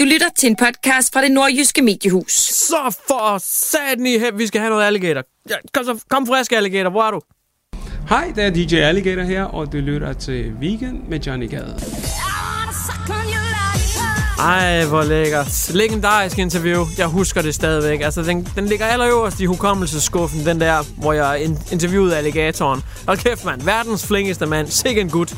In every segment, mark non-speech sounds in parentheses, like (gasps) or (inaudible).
Du lytter til en podcast fra det nordjyske mediehus. Så for satan i hæb, vi skal have noget alligator. Ja, kom, så, kom frisk alligator, hvor er du? Hej, det er DJ Alligator her, og du lytter til Weekend med Johnny Gade. Ej, hvor lækkert. Legendarisk interview. Jeg husker det stadigvæk. Altså, den, den ligger allerøverst i hukommelseskuffen, den der, hvor jeg in- interviewede alligatoren. Og kæft, mand. Verdens flinkeste mand. Sikke en gut.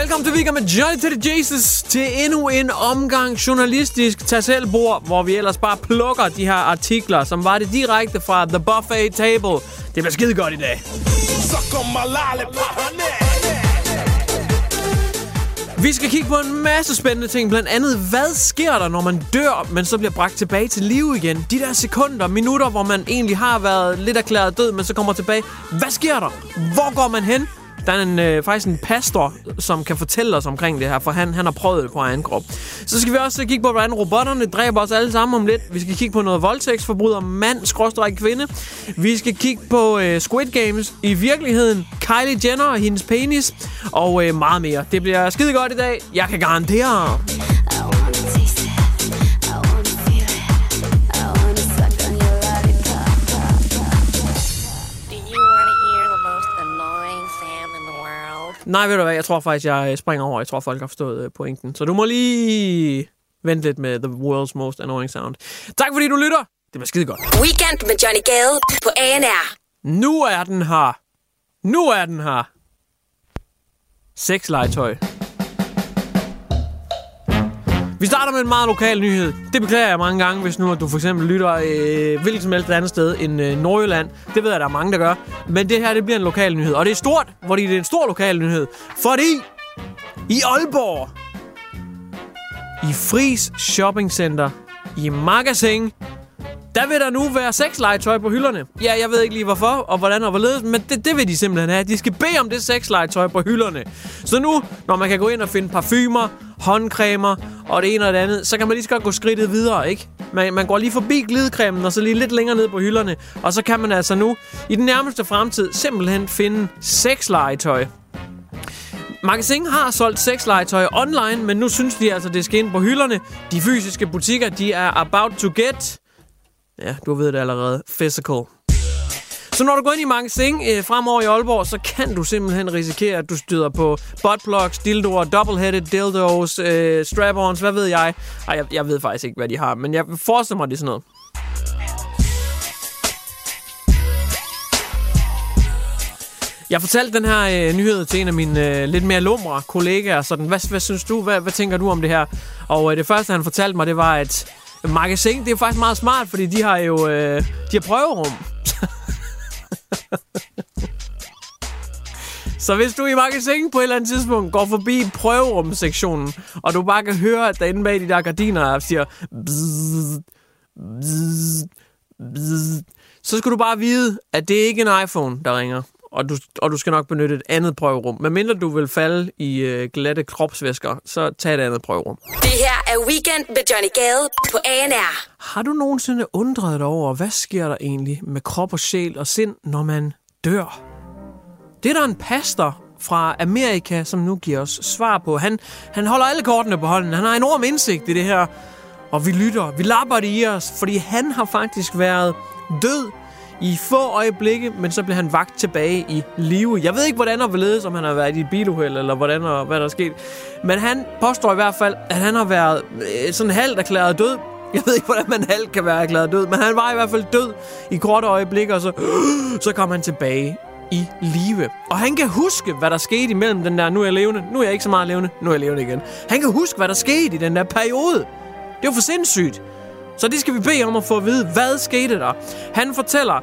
Velkommen til Weekend med Johnny the Jesus til endnu en omgang journalistisk tag selv bord, hvor vi ellers bare plukker de her artikler, som var det direkte fra The Buffet Table. Det bliver skide godt i dag. Vi skal kigge på en masse spændende ting, blandt andet, hvad sker der, når man dør, men så bliver bragt tilbage til live igen? De der sekunder, minutter, hvor man egentlig har været lidt erklæret død, men så kommer tilbage. Hvad sker der? Hvor går man hen? Der er en, øh, faktisk en pastor, som kan fortælle os omkring det her, for han, han har prøvet det på egen krop. Så skal vi også kigge på, hvordan robotterne dræber os alle sammen om lidt. Vi skal kigge på noget voldtægtsforbryder, mand, skråstrej kvinde. Vi skal kigge på øh, Squid Games i virkeligheden, Kylie Jenner og hendes penis, og øh, meget mere. Det bliver skide godt i dag. Jeg kan garantere. Nej, ved du hvad, jeg tror faktisk, jeg øh, springer over. Jeg tror, folk har forstået øh, pointen. Så du må lige vente lidt med The World's Most Annoying Sound. Tak fordi du lytter. Det bliver skide godt. Weekend med Johnny Gade på ANR. Nu er den her. Nu er den her. Sexlegetøj. Vi starter med en meget lokal nyhed. Det beklager jeg mange gange, hvis nu at du for eksempel lytter øh, hvilket som helst andet sted end øh, Nordjylland. Det ved jeg, der er mange, der gør. Men det her, det bliver en lokal nyhed. Og det er stort, fordi det er en stor lokal nyhed. Fordi i Aalborg, i Fris Shopping Center, i Magasin, der vil der nu være sexlegetøj på hylderne. Ja, jeg ved ikke lige hvorfor og hvordan og hvorledes, men det, det vil de simpelthen have. De skal bede om det sexlegetøj på hylderne. Så nu, når man kan gå ind og finde parfumer, håndcremer og det ene og det andet, så kan man lige så godt gå skridtet videre, ikke? Man, man går lige forbi glidecremen og så lige lidt længere ned på hylderne, og så kan man altså nu i den nærmeste fremtid simpelthen finde sexlegetøj. Magasin har solgt sexlegetøj online, men nu synes de altså, det skal ind på hylderne. De fysiske butikker, de er about to get Ja, du ved det allerede. Physical. Så når du går ind i mange magasin øh, fremover i Aalborg, så kan du simpelthen risikere, at du støder på buttplugs, dildoer, double-headed dildos, øh, strap-ons, hvad ved jeg. Ej, jeg, jeg ved faktisk ikke, hvad de har, men jeg forestiller mig, det er sådan noget. Jeg fortalte den her øh, nyhed til en af mine øh, lidt mere lumre kollegaer. Sådan, hvad, hvad synes du? Hvad, hvad tænker du om det her? Og øh, det første, han fortalte mig, det var, at Magasin, det er faktisk meget smart, fordi de har jo øh, de har prøverum. (laughs) Så hvis du i magasin på et eller andet tidspunkt går forbi prøverumsektionen, og du bare kan høre, at derinde bag de der gardiner siger bzzz, bzzz, bzzz, så skal du bare vide, at det ikke er en iPhone, der ringer. Og du, og du skal nok benytte et andet prøverum. Men mindre du vil falde i øh, glatte kropsvæsker, så tag et andet prøverum. Det her er Weekend med Johnny Gade på ANR. Har du nogensinde undret dig over, hvad sker der egentlig med krop og sjæl og sind, når man dør? Det er der en pastor fra Amerika, som nu giver os svar på. Han, han holder alle kortene på hånden. Han har enorm indsigt i det her. Og vi lytter, vi lapper det i os, fordi han har faktisk været død i få øjeblikke, men så blev han vagt tilbage i live. Jeg ved ikke, hvordan og hvorledes, om han har været i et biluheld, eller hvordan og hvad der er sket. Men han påstår i hvert fald, at han har været øh, sådan halvt erklæret død. Jeg ved ikke, hvordan man halvt kan være erklæret død, men han var i hvert fald død i korte øjeblikke, og så, (gasps) så kom han tilbage i live. Og han kan huske, hvad der skete imellem den der, nu er jeg levende, nu er jeg ikke så meget levende, nu er jeg levende igen. Han kan huske, hvad der skete i den der periode. Det var for sindssygt. Så det skal vi bede om at få at vide, hvad skete der? Han fortæller,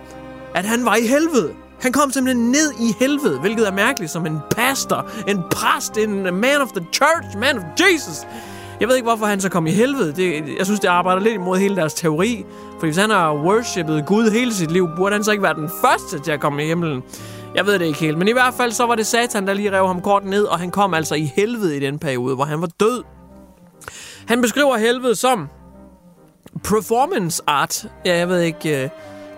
at han var i helvede. Han kom simpelthen ned i helvede, hvilket er mærkeligt som en pastor, en præst, en man of the church, man of Jesus. Jeg ved ikke, hvorfor han så kom i helvede. Det, jeg synes, det arbejder lidt imod hele deres teori. For hvis han har worshippet Gud hele sit liv, burde han så ikke være den første til at komme i himlen. Jeg ved det ikke helt, men i hvert fald så var det satan, der lige rev ham kort ned, og han kom altså i helvede i den periode, hvor han var død. Han beskriver helvede som performance art. Ja, jeg ved ikke... Øh,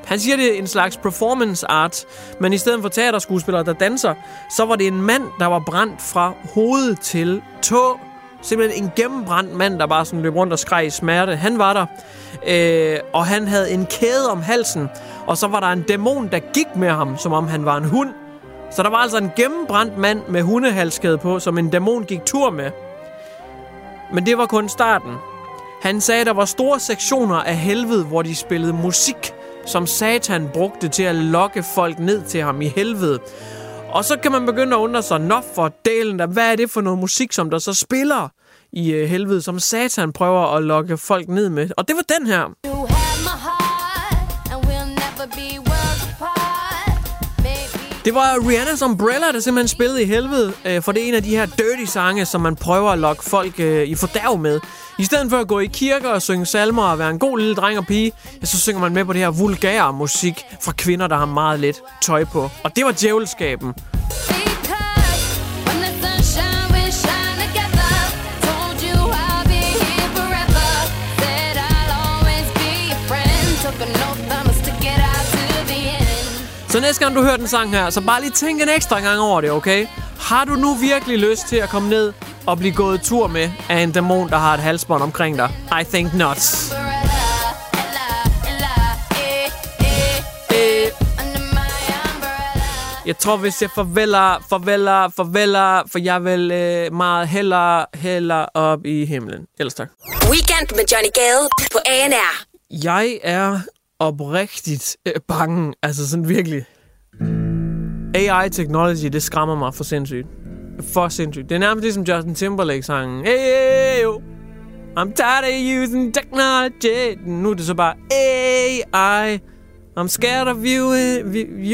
han siger, det er en slags performance art, men i stedet for teaterskuespillere, der danser, så var det en mand, der var brændt fra hoved til tå. Simpelthen en gennembrændt mand, der bare sådan løb rundt og skreg i smerte. Han var der, øh, og han havde en kæde om halsen, og så var der en dæmon, der gik med ham, som om han var en hund. Så der var altså en gennembrændt mand med hundehalskæde på, som en dæmon gik tur med. Men det var kun starten. Han sagde, at der var store sektioner af helvede, hvor de spillede musik, som Satan brugte til at lokke folk ned til ham i helvede. Og så kan man begynde at undre sig, nå for delen der, hvad er det for noget musik, som der så spiller i øh, helvede, som Satan prøver at lokke folk ned med. Og det var den her. You have my heart, Det var Rihanna's Umbrella, der simpelthen spillede i helvede, øh, for det er en af de her dirty sange, som man prøver at lokke folk øh, i fordærv med. I stedet for at gå i kirker og synge salmer og være en god lille dreng og pige, ja, så synger man med på det her vulgære musik fra kvinder, der har meget lidt tøj på. Og det var djævelskaben. Så næste gang du hører den sang her, så bare lige tænk en ekstra gang over det, okay? Har du nu virkelig lyst til at komme ned og blive gået tur med af en dæmon, der har et halsbånd omkring dig? I think not. Jeg tror, hvis jeg farveler, farveler, farveler, for jeg vil øh, meget hellere, hellere op i himlen. Ellers tak. Weekend med Johnny Gade på ANR. Jeg er oprigtigt øh, bange. Altså sådan virkelig. AI technology, det skræmmer mig for sindssygt. For sindssygt. Det er nærmest ligesom Justin Timberlake-sangen. Hey, hey, yo. I'm tired of using technology. Nu er det så bare AI. I'm scared of you,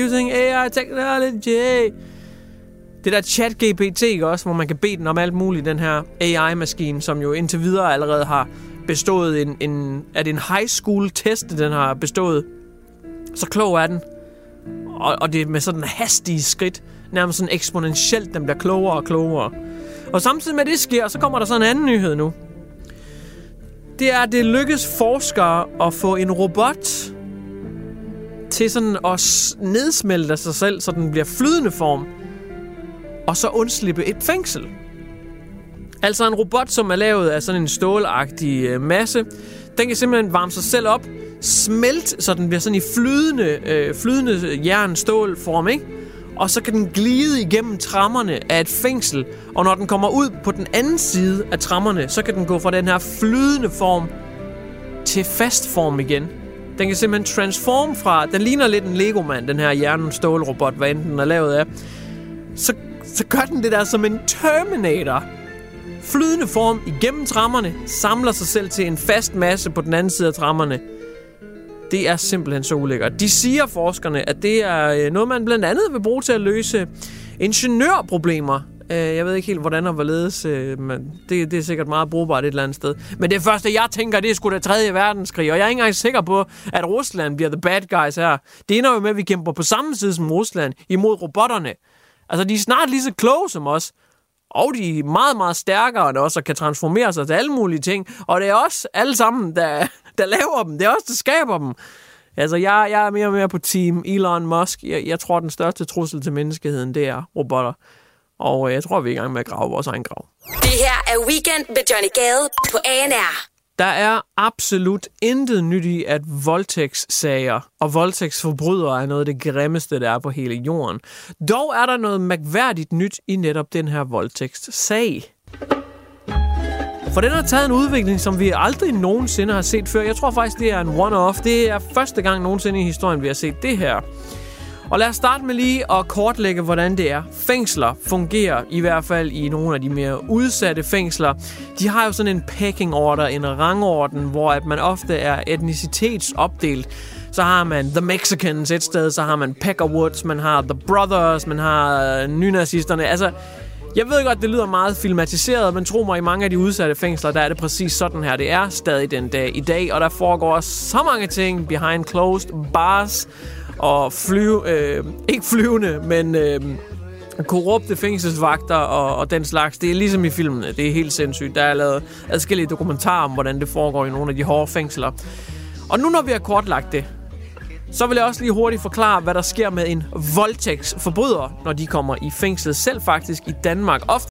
using AI technology. Det der chat GPT, ikke også, hvor man kan bede den om alt muligt, den her AI-maskine, som jo indtil videre allerede har bestået en, en... Er det en high school test, den har bestået? Så klog er den. Og, og det er med sådan hastige skridt. Nærmest sådan eksponentielt, den bliver klogere og klogere. Og samtidig med det sker, så kommer der så en anden nyhed nu. Det er, at det lykkes forskere at få en robot til sådan at nedsmelte sig selv, så den bliver flydende form, og så undslippe et fængsel. Altså en robot, som er lavet af sådan en stålagtig øh, masse. Den kan simpelthen varme sig selv op, smelte, så den bliver sådan i flydende, øh, flydende jern-stål-form, ikke? Og så kan den glide igennem trammerne af et fængsel. Og når den kommer ud på den anden side af trammerne, så kan den gå fra den her flydende form til fast form igen. Den kan simpelthen transform fra... Den ligner lidt en Lego-mand, den her jern-stål-robot, hvad enten den er lavet af. Så, så gør den det der som en Terminator flydende form igennem trammerne, samler sig selv til en fast masse på den anden side af trammerne. Det er simpelthen så ulækkert. De siger, forskerne, at det er øh, noget, man blandt andet vil bruge til at løse ingeniørproblemer. Øh, jeg ved ikke helt, hvordan og hvorledes, øh, men det, det er sikkert meget brugbart et eller andet sted. Men det første, jeg tænker, det er sgu da 3. verdenskrig, og jeg er ikke engang sikker på, at Rusland bliver the bad guys her. Det ender jo med, at vi kæmper på samme side som Rusland imod robotterne. Altså, de er snart lige så kloge som os. Og de er meget, meget stærkere end os, og kan transformere sig til alle mulige ting. Og det er også alle sammen, der, (laughs) der laver dem. Det er også der skaber dem. Altså, jeg, jeg er mere og mere på team Elon Musk. Jeg, jeg tror, den største trussel til menneskeheden, det er robotter. Og jeg tror, vi er i gang med at grave vores egen grav. Det her er Weekend med Johnny Gade på ANR. Der er absolut intet nyt i, at voldtægtssager og voldtægtsforbrydere er noget af det grimmeste, der er på hele jorden. Dog er der noget mærkværdigt nyt i netop den her voldtægtssag. For den har taget en udvikling, som vi aldrig nogensinde har set før. Jeg tror faktisk, det er en one-off. Det er første gang nogensinde i historien, vi har set det her. Og lad os starte med lige at kortlægge, hvordan det er. Fængsler fungerer i hvert fald i nogle af de mere udsatte fængsler. De har jo sådan en pecking order, en rangorden, hvor at man ofte er etnicitetsopdelt. Så har man The Mexicans et sted, så har man Peckerwoods, man har The Brothers, man har øh, nynazisterne. Altså, jeg ved godt, det lyder meget filmatiseret, men tro mig, i mange af de udsatte fængsler, der er det præcis sådan her. Det er stadig den dag i dag, og der foregår så mange ting behind closed bars og flyve, øh, ikke flyvende, men øh, korrupte fængselsvagter og, og den slags. Det er ligesom i filmene. Det er helt sindssygt. Der er lavet adskillige dokumentarer om, hvordan det foregår i nogle af de hårde fængsler. Og nu når vi har kortlagt det, så vil jeg også lige hurtigt forklare, hvad der sker med en voldtægtsforbryder, når de kommer i fængsel. Selv faktisk i Danmark. Ofte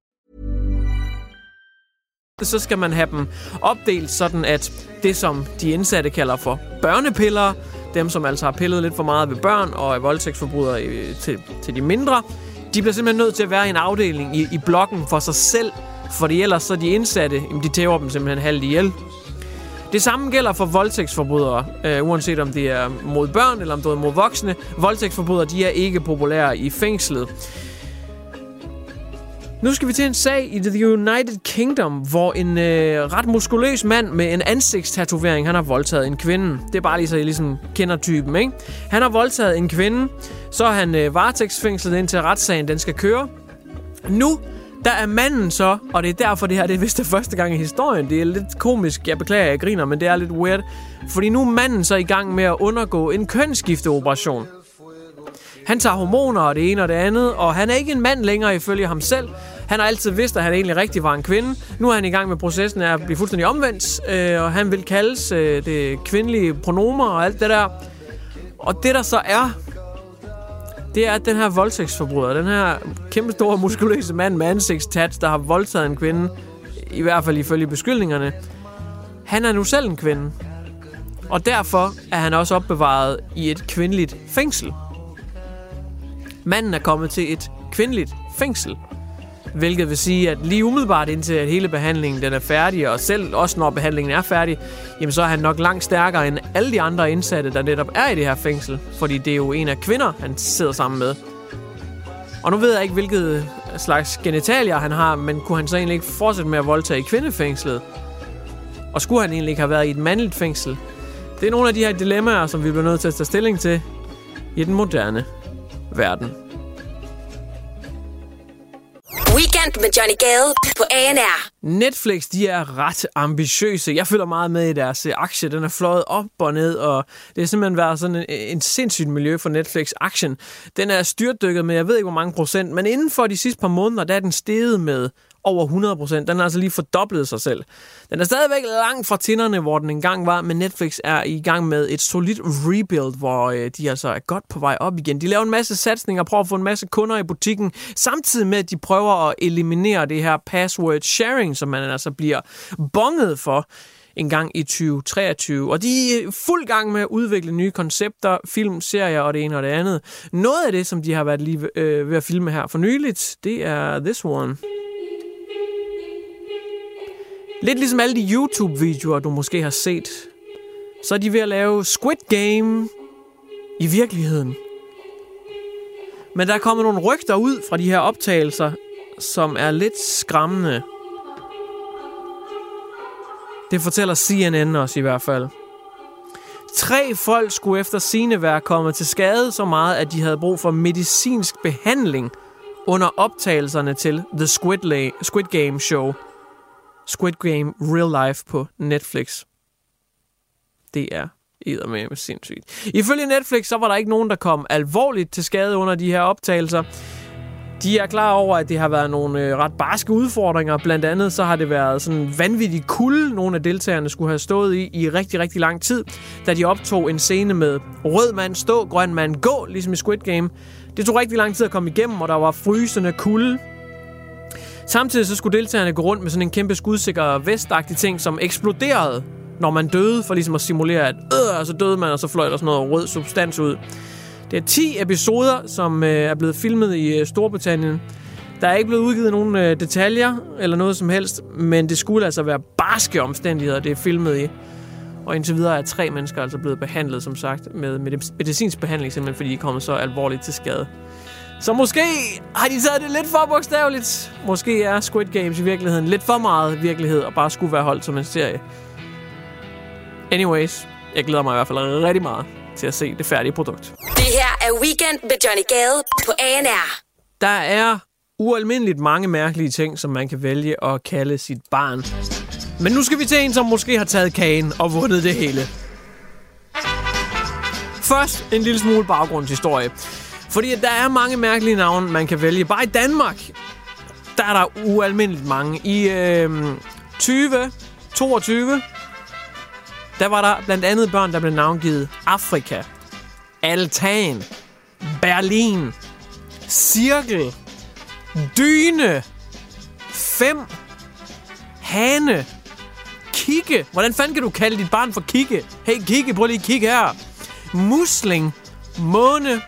Så skal man have dem opdelt sådan, at det, som de indsatte kalder for børnepiller, dem, som altså har pillet lidt for meget ved børn og er voldtægtsforbrydere øh, til, til de mindre, de bliver simpelthen nødt til at være i en afdeling i, i blokken for sig selv, fordi ellers så de indsatte, jamen, de tæver dem simpelthen halvt ihjel. Det samme gælder for voldtægtsforbrydere, øh, uanset om det er mod børn eller om det er mod voksne. Voldtægtsforbrydere, de er ikke populære i fængslet. Nu skal vi til en sag i The United Kingdom, hvor en øh, ret muskuløs mand med en ansigtstatovering, han har voldtaget en kvinde. Det er bare lige så I ligesom kender typen, ikke? Han har voldtaget en kvinde, så er han øh, varetægtsfængslet indtil retssagen den skal køre. Nu, der er manden så, og det er derfor det her, det er vist det første gang i historien. Det er lidt komisk, jeg beklager, jeg griner, men det er lidt weird. Fordi nu er manden så i gang med at undergå en kønsskifteoperation. Han tager hormoner og det ene og det andet, og han er ikke en mand længere ifølge ham selv. Han har altid vidst, at han egentlig rigtig var en kvinde. Nu er han i gang med processen af at blive fuldstændig omvendt, øh, og han vil kaldes øh, det kvindelige pronomer og alt det der. Og det der så er, det er, at den her voldtægtsforbryder, den her kæmpe store muskuløse mand med ansigtstats, der har voldtaget en kvinde, i hvert fald ifølge beskyldningerne, han er nu selv en kvinde. Og derfor er han også opbevaret i et kvindeligt fængsel. Manden er kommet til et kvindeligt fængsel. Hvilket vil sige, at lige umiddelbart indtil at hele behandlingen den er færdig, og selv også når behandlingen er færdig, jamen så er han nok langt stærkere end alle de andre indsatte, der netop er i det her fængsel. Fordi det er jo en af kvinder, han sidder sammen med. Og nu ved jeg ikke, hvilket slags genitalier han har, men kunne han så egentlig ikke fortsætte med at voldtage i kvindefængslet? Og skulle han egentlig ikke have været i et mandligt fængsel? Det er nogle af de her dilemmaer, som vi bliver nødt til at tage stilling til i den moderne verden. Weekend med Johnny Gade på ANR. Netflix, de er ret ambitiøse. Jeg følger meget med i deres øh, aktie. Den er fløjet op og ned, og det har simpelthen været sådan en, en sindssygt miljø for Netflix-aktien. Den er styrtdykket med, jeg ved ikke hvor mange procent, men inden for de sidste par måneder, der er den steget med over 100 procent. Den har altså lige fordoblet sig selv. Den er stadigvæk langt fra tinderne, hvor den engang var, men Netflix er i gang med et solidt rebuild, hvor øh, de altså er godt på vej op igen. De laver en masse satsninger, prøver at få en masse kunder i butikken, samtidig med, at de prøver at eliminere det her password sharing, som man altså bliver bonget for en gang i 2023. Og de er fuld gang med at udvikle nye koncepter, film, serier og det ene og det andet. Noget af det, som de har været lige øh, ved at filme her for nyligt, det er This One. Lidt ligesom alle de YouTube-videoer, du måske har set, så er de ved at lave Squid Game i virkeligheden. Men der er kommet nogle rygter ud fra de her optagelser, som er lidt skræmmende. Det fortæller CNN os i hvert fald. Tre folk skulle efter sine være kommet til skade så meget, at de havde brug for medicinsk behandling under optagelserne til The Squid, La- Squid Game Show – Squid Game Real Life på Netflix. Det er med sindssygt. Ifølge Netflix, så var der ikke nogen, der kom alvorligt til skade under de her optagelser. De er klar over, at det har været nogle øh, ret barske udfordringer. Blandt andet så har det været sådan vanvittig kulde, nogle af deltagerne skulle have stået i i rigtig, rigtig lang tid, da de optog en scene med rød mand stå, grøn mand gå, ligesom i Squid Game. Det tog rigtig lang tid at komme igennem, og der var frysende kulde. Samtidig så skulle deltagerne gå rundt med sådan en kæmpe skudsikker vestagtig ting, som eksploderede, når man døde, for ligesom at simulere, at øh, så døde man, og så fløj der sådan noget rød substans ud. Det er 10 episoder, som øh, er blevet filmet i øh, Storbritannien. Der er ikke blevet udgivet nogen øh, detaljer eller noget som helst, men det skulle altså være barske omstændigheder, det er filmet i. Og indtil videre er tre mennesker altså blevet behandlet, som sagt, med medicinsk behandling, simpelthen fordi de er kommet så alvorligt til skade. Så måske har de taget det lidt for bogstaveligt. Måske er Squid Games i virkeligheden lidt for meget virkelighed, og bare skulle være holdt som en serie. Anyways, jeg glæder mig i hvert fald rigtig meget til at se det færdige produkt. Det her er Weekend med Johnny Gade på ANR. Der er ualmindeligt mange mærkelige ting, som man kan vælge at kalde sit barn. Men nu skal vi til en, som måske har taget kagen og vundet det hele. Først en lille smule baggrundshistorie. Fordi der er mange mærkelige navne, man kan vælge. Bare i Danmark, der er der ualmindeligt mange. I øh, 2022, der var der blandt andet børn, der blev navngivet Afrika, Altan, Berlin, Cirkel, Dyne, Fem, Hane, Kikke. Hvordan fanden kan du kalde dit barn for Kikke? Hey Kikke, prøv lige at kigge her. Musling, Måne,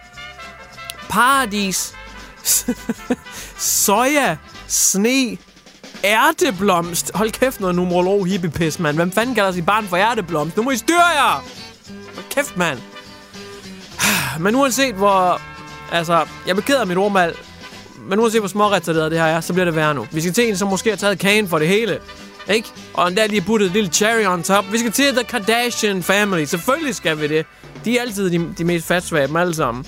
Paradis, Soja, Sne, ærteblomst. Hold kæft noget numerolog hippiepis, mand. Hvem fanden kalder sit barn for ærteblomst? Nu må I styre jer! Hold kæft, mand. Men uanset hvor... Altså, jeg bekeder mit ordmal. Men uanset hvor småretarderet det her er, så bliver det værre nu. Vi skal til en, som måske har taget kagen for det hele. Ikke? Og endda lige puttet et lille cherry on top. Vi skal til The Kardashian Family. Selvfølgelig skal vi det. De er altid de, de mest fatsvage dem alle sammen.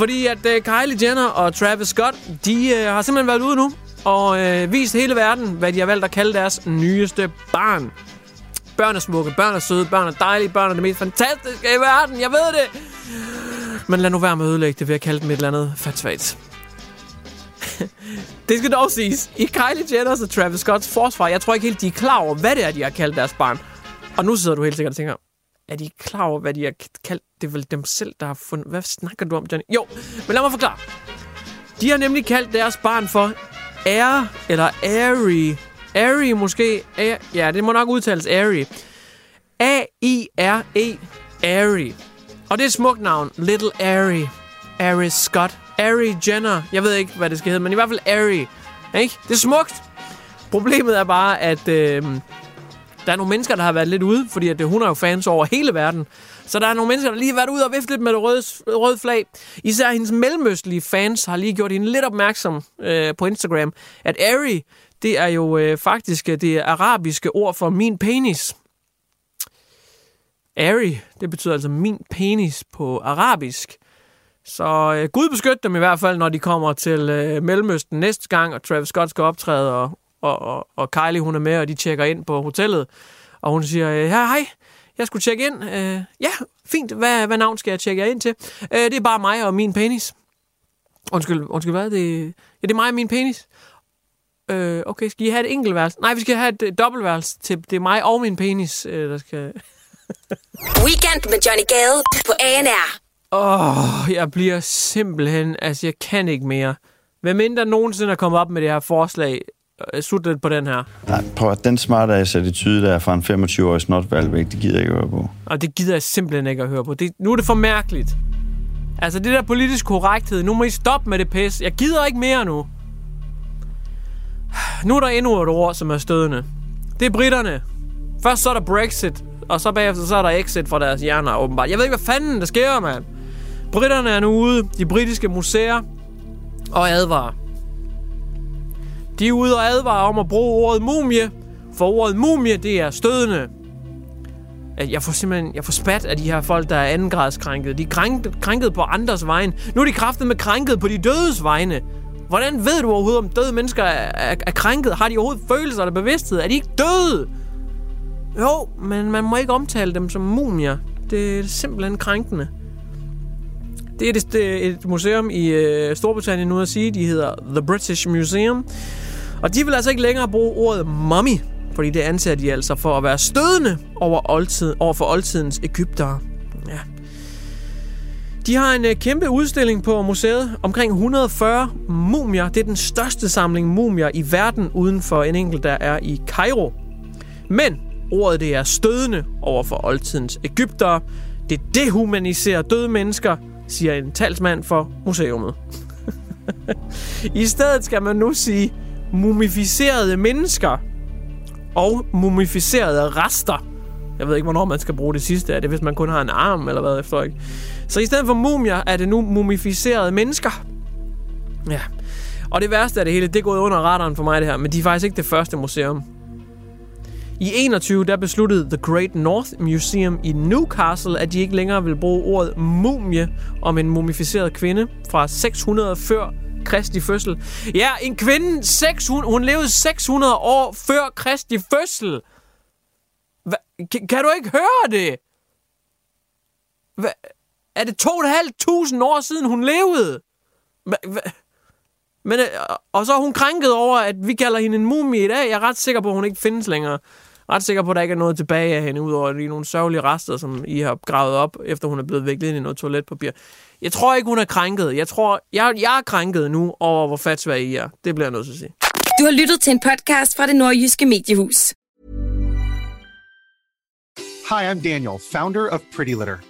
Fordi at uh, Kylie Jenner og Travis Scott, de uh, har simpelthen været ude nu og uh, vist hele verden, hvad de har valgt at kalde deres nyeste barn. Børn er smukke, børn er søde, børn er dejlige, børn er det mest fantastiske i verden, jeg ved det! Men lad nu være med at ødelægge det ved at kalde dem et eller andet fatsvagt. (laughs) det skal dog siges. I Kylie Jenner og Travis Scotts forsvar, jeg tror ikke helt, de er klar over, hvad det er, de har kaldt deres barn. Og nu sidder du helt sikkert og tænker, er de klar over, hvad de har kaldt? Det er vel dem selv, der har fundet... Hvad snakker du om, Johnny? Jo, men lad mig forklare. De har nemlig kaldt deres barn for Air, eller Airy. Airy måske. Air, ja, det må nok udtales Airy. A-I-R-E. Airy. Og det er et smukt navn. Little Airy. Airy Scott. Airy Jenner. Jeg ved ikke, hvad det skal hedde, men i hvert fald Airy. Ikke? Det er smukt. Problemet er bare, at øh, der er nogle mennesker, der har været lidt ude, fordi at, hun har jo fans over hele verden. Så der er nogle mennesker, der lige har været ude og vifte lidt med det røde, røde flag. Især hendes mellemøstlige fans har lige gjort hende lidt opmærksom øh, på Instagram, at Ari, det er jo øh, faktisk øh, det arabiske ord for min penis. Ari, det betyder altså min penis på arabisk. Så øh, Gud beskytte dem i hvert fald, når de kommer til øh, Mellemøsten næste gang, og Travis Scott skal optræde, og, og, og, og Kylie hun er med, og de tjekker ind på hotellet. Og hun siger, ja, hej, jeg skulle tjekke ind. Øh, ja, fint. Hvad, hvad navn skal jeg tjekke jer ind til? Øh, det er bare mig og min penis. Undskyld, undskyld hvad? Det, ja, det er mig og min penis. Øh, okay, skal I have et enkeltværelse? Nej, vi skal have et dobbeltværelse til det er mig og min penis, øh, der skal... (laughs) Weekend med Johnny Gade på ANR. Åh, oh, jeg bliver simpelthen... Altså, jeg kan ikke mere. Hvem mindre nogensinde er kommet op med det her forslag, øh, slut lidt på den her. Nej, prøv at den smarte ass attitude der fra en 25-årig snotvalgvæk, det gider jeg ikke at høre på. Og det gider jeg simpelthen ikke at høre på. Det, nu er det for mærkeligt. Altså, det der politisk korrekthed, nu må I stoppe med det pis. Jeg gider ikke mere nu. Nu er der endnu et ord, som er stødende. Det er britterne. Først så er der Brexit, og så bagefter så er der exit fra deres hjerner, åbenbart. Jeg ved ikke, hvad fanden der sker, mand. Britterne er nu ude, de britiske museer, og advarer. De er ude og advare om at bruge ordet mumie, for ordet mumie, det er stødende. Jeg får simpelthen jeg får spat af de her folk, der er andengradskrænket. De er krænket, krænket på andres vegne. Nu er de kraftet med krænket på de dødes vegne. Hvordan ved du overhovedet, om døde mennesker er, er, er krænket? Har de overhovedet følelser eller bevidsthed? Er de ikke døde? Jo, men man må ikke omtale dem som mumier. Det er simpelthen krænkende. Det er et, et museum i øh, Storbritannien nu at sige. De hedder The British Museum. Og de vil altså ikke længere bruge ordet mummy, fordi det anser de altså for at være stødende over, oldtid, over for oldtidens Ægyptere. Ja. De har en øh, kæmpe udstilling på museet. Omkring 140 mumier. Det er den største samling mumier i verden uden for en enkelt, der er i Kairo. Men ordet det er stødende over for oldtidens Ægyptere. Det dehumaniserer døde mennesker, siger en talsmand for museumet. (laughs) I stedet skal man nu sige mumificerede mennesker og mumificerede rester. Jeg ved ikke, hvornår man skal bruge det sidste. Er det, hvis man kun har en arm, eller hvad efter ikke? Så i stedet for mumier, er det nu mumificerede mennesker. Ja. Og det værste af det hele, det er gået under radaren for mig, det her. Men de er faktisk ikke det første museum. I 21 der besluttede The Great North Museum i Newcastle, at de ikke længere vil bruge ordet mumie om en mumificeret kvinde fra 600 før Kristi fødsel. Ja, en kvinde, 600, hun levede 600 år før Kristi fødsel. Hva, kan, kan du ikke høre det? Hva, er det 2.500 år siden, hun levede? Hva, hva, men, øh, og så er hun krænket over, at vi kalder hende en mumie i dag. Jeg er ret sikker på, at hun ikke findes længere. Jeg er ret sikker på, at der ikke er noget tilbage af hende, udover de nogle sørgelige rester, som I har gravet op, efter hun er blevet viklet ind i noget toiletpapir. Jeg tror ikke, hun er krænket. Jeg tror, jeg, jeg er krænket nu over, hvor fatsvag I er. Det bliver jeg nødt til at sige. Du har lyttet til en podcast fra det nordjyske mediehus. Hi, I'm Daniel, founder of Pretty Litter.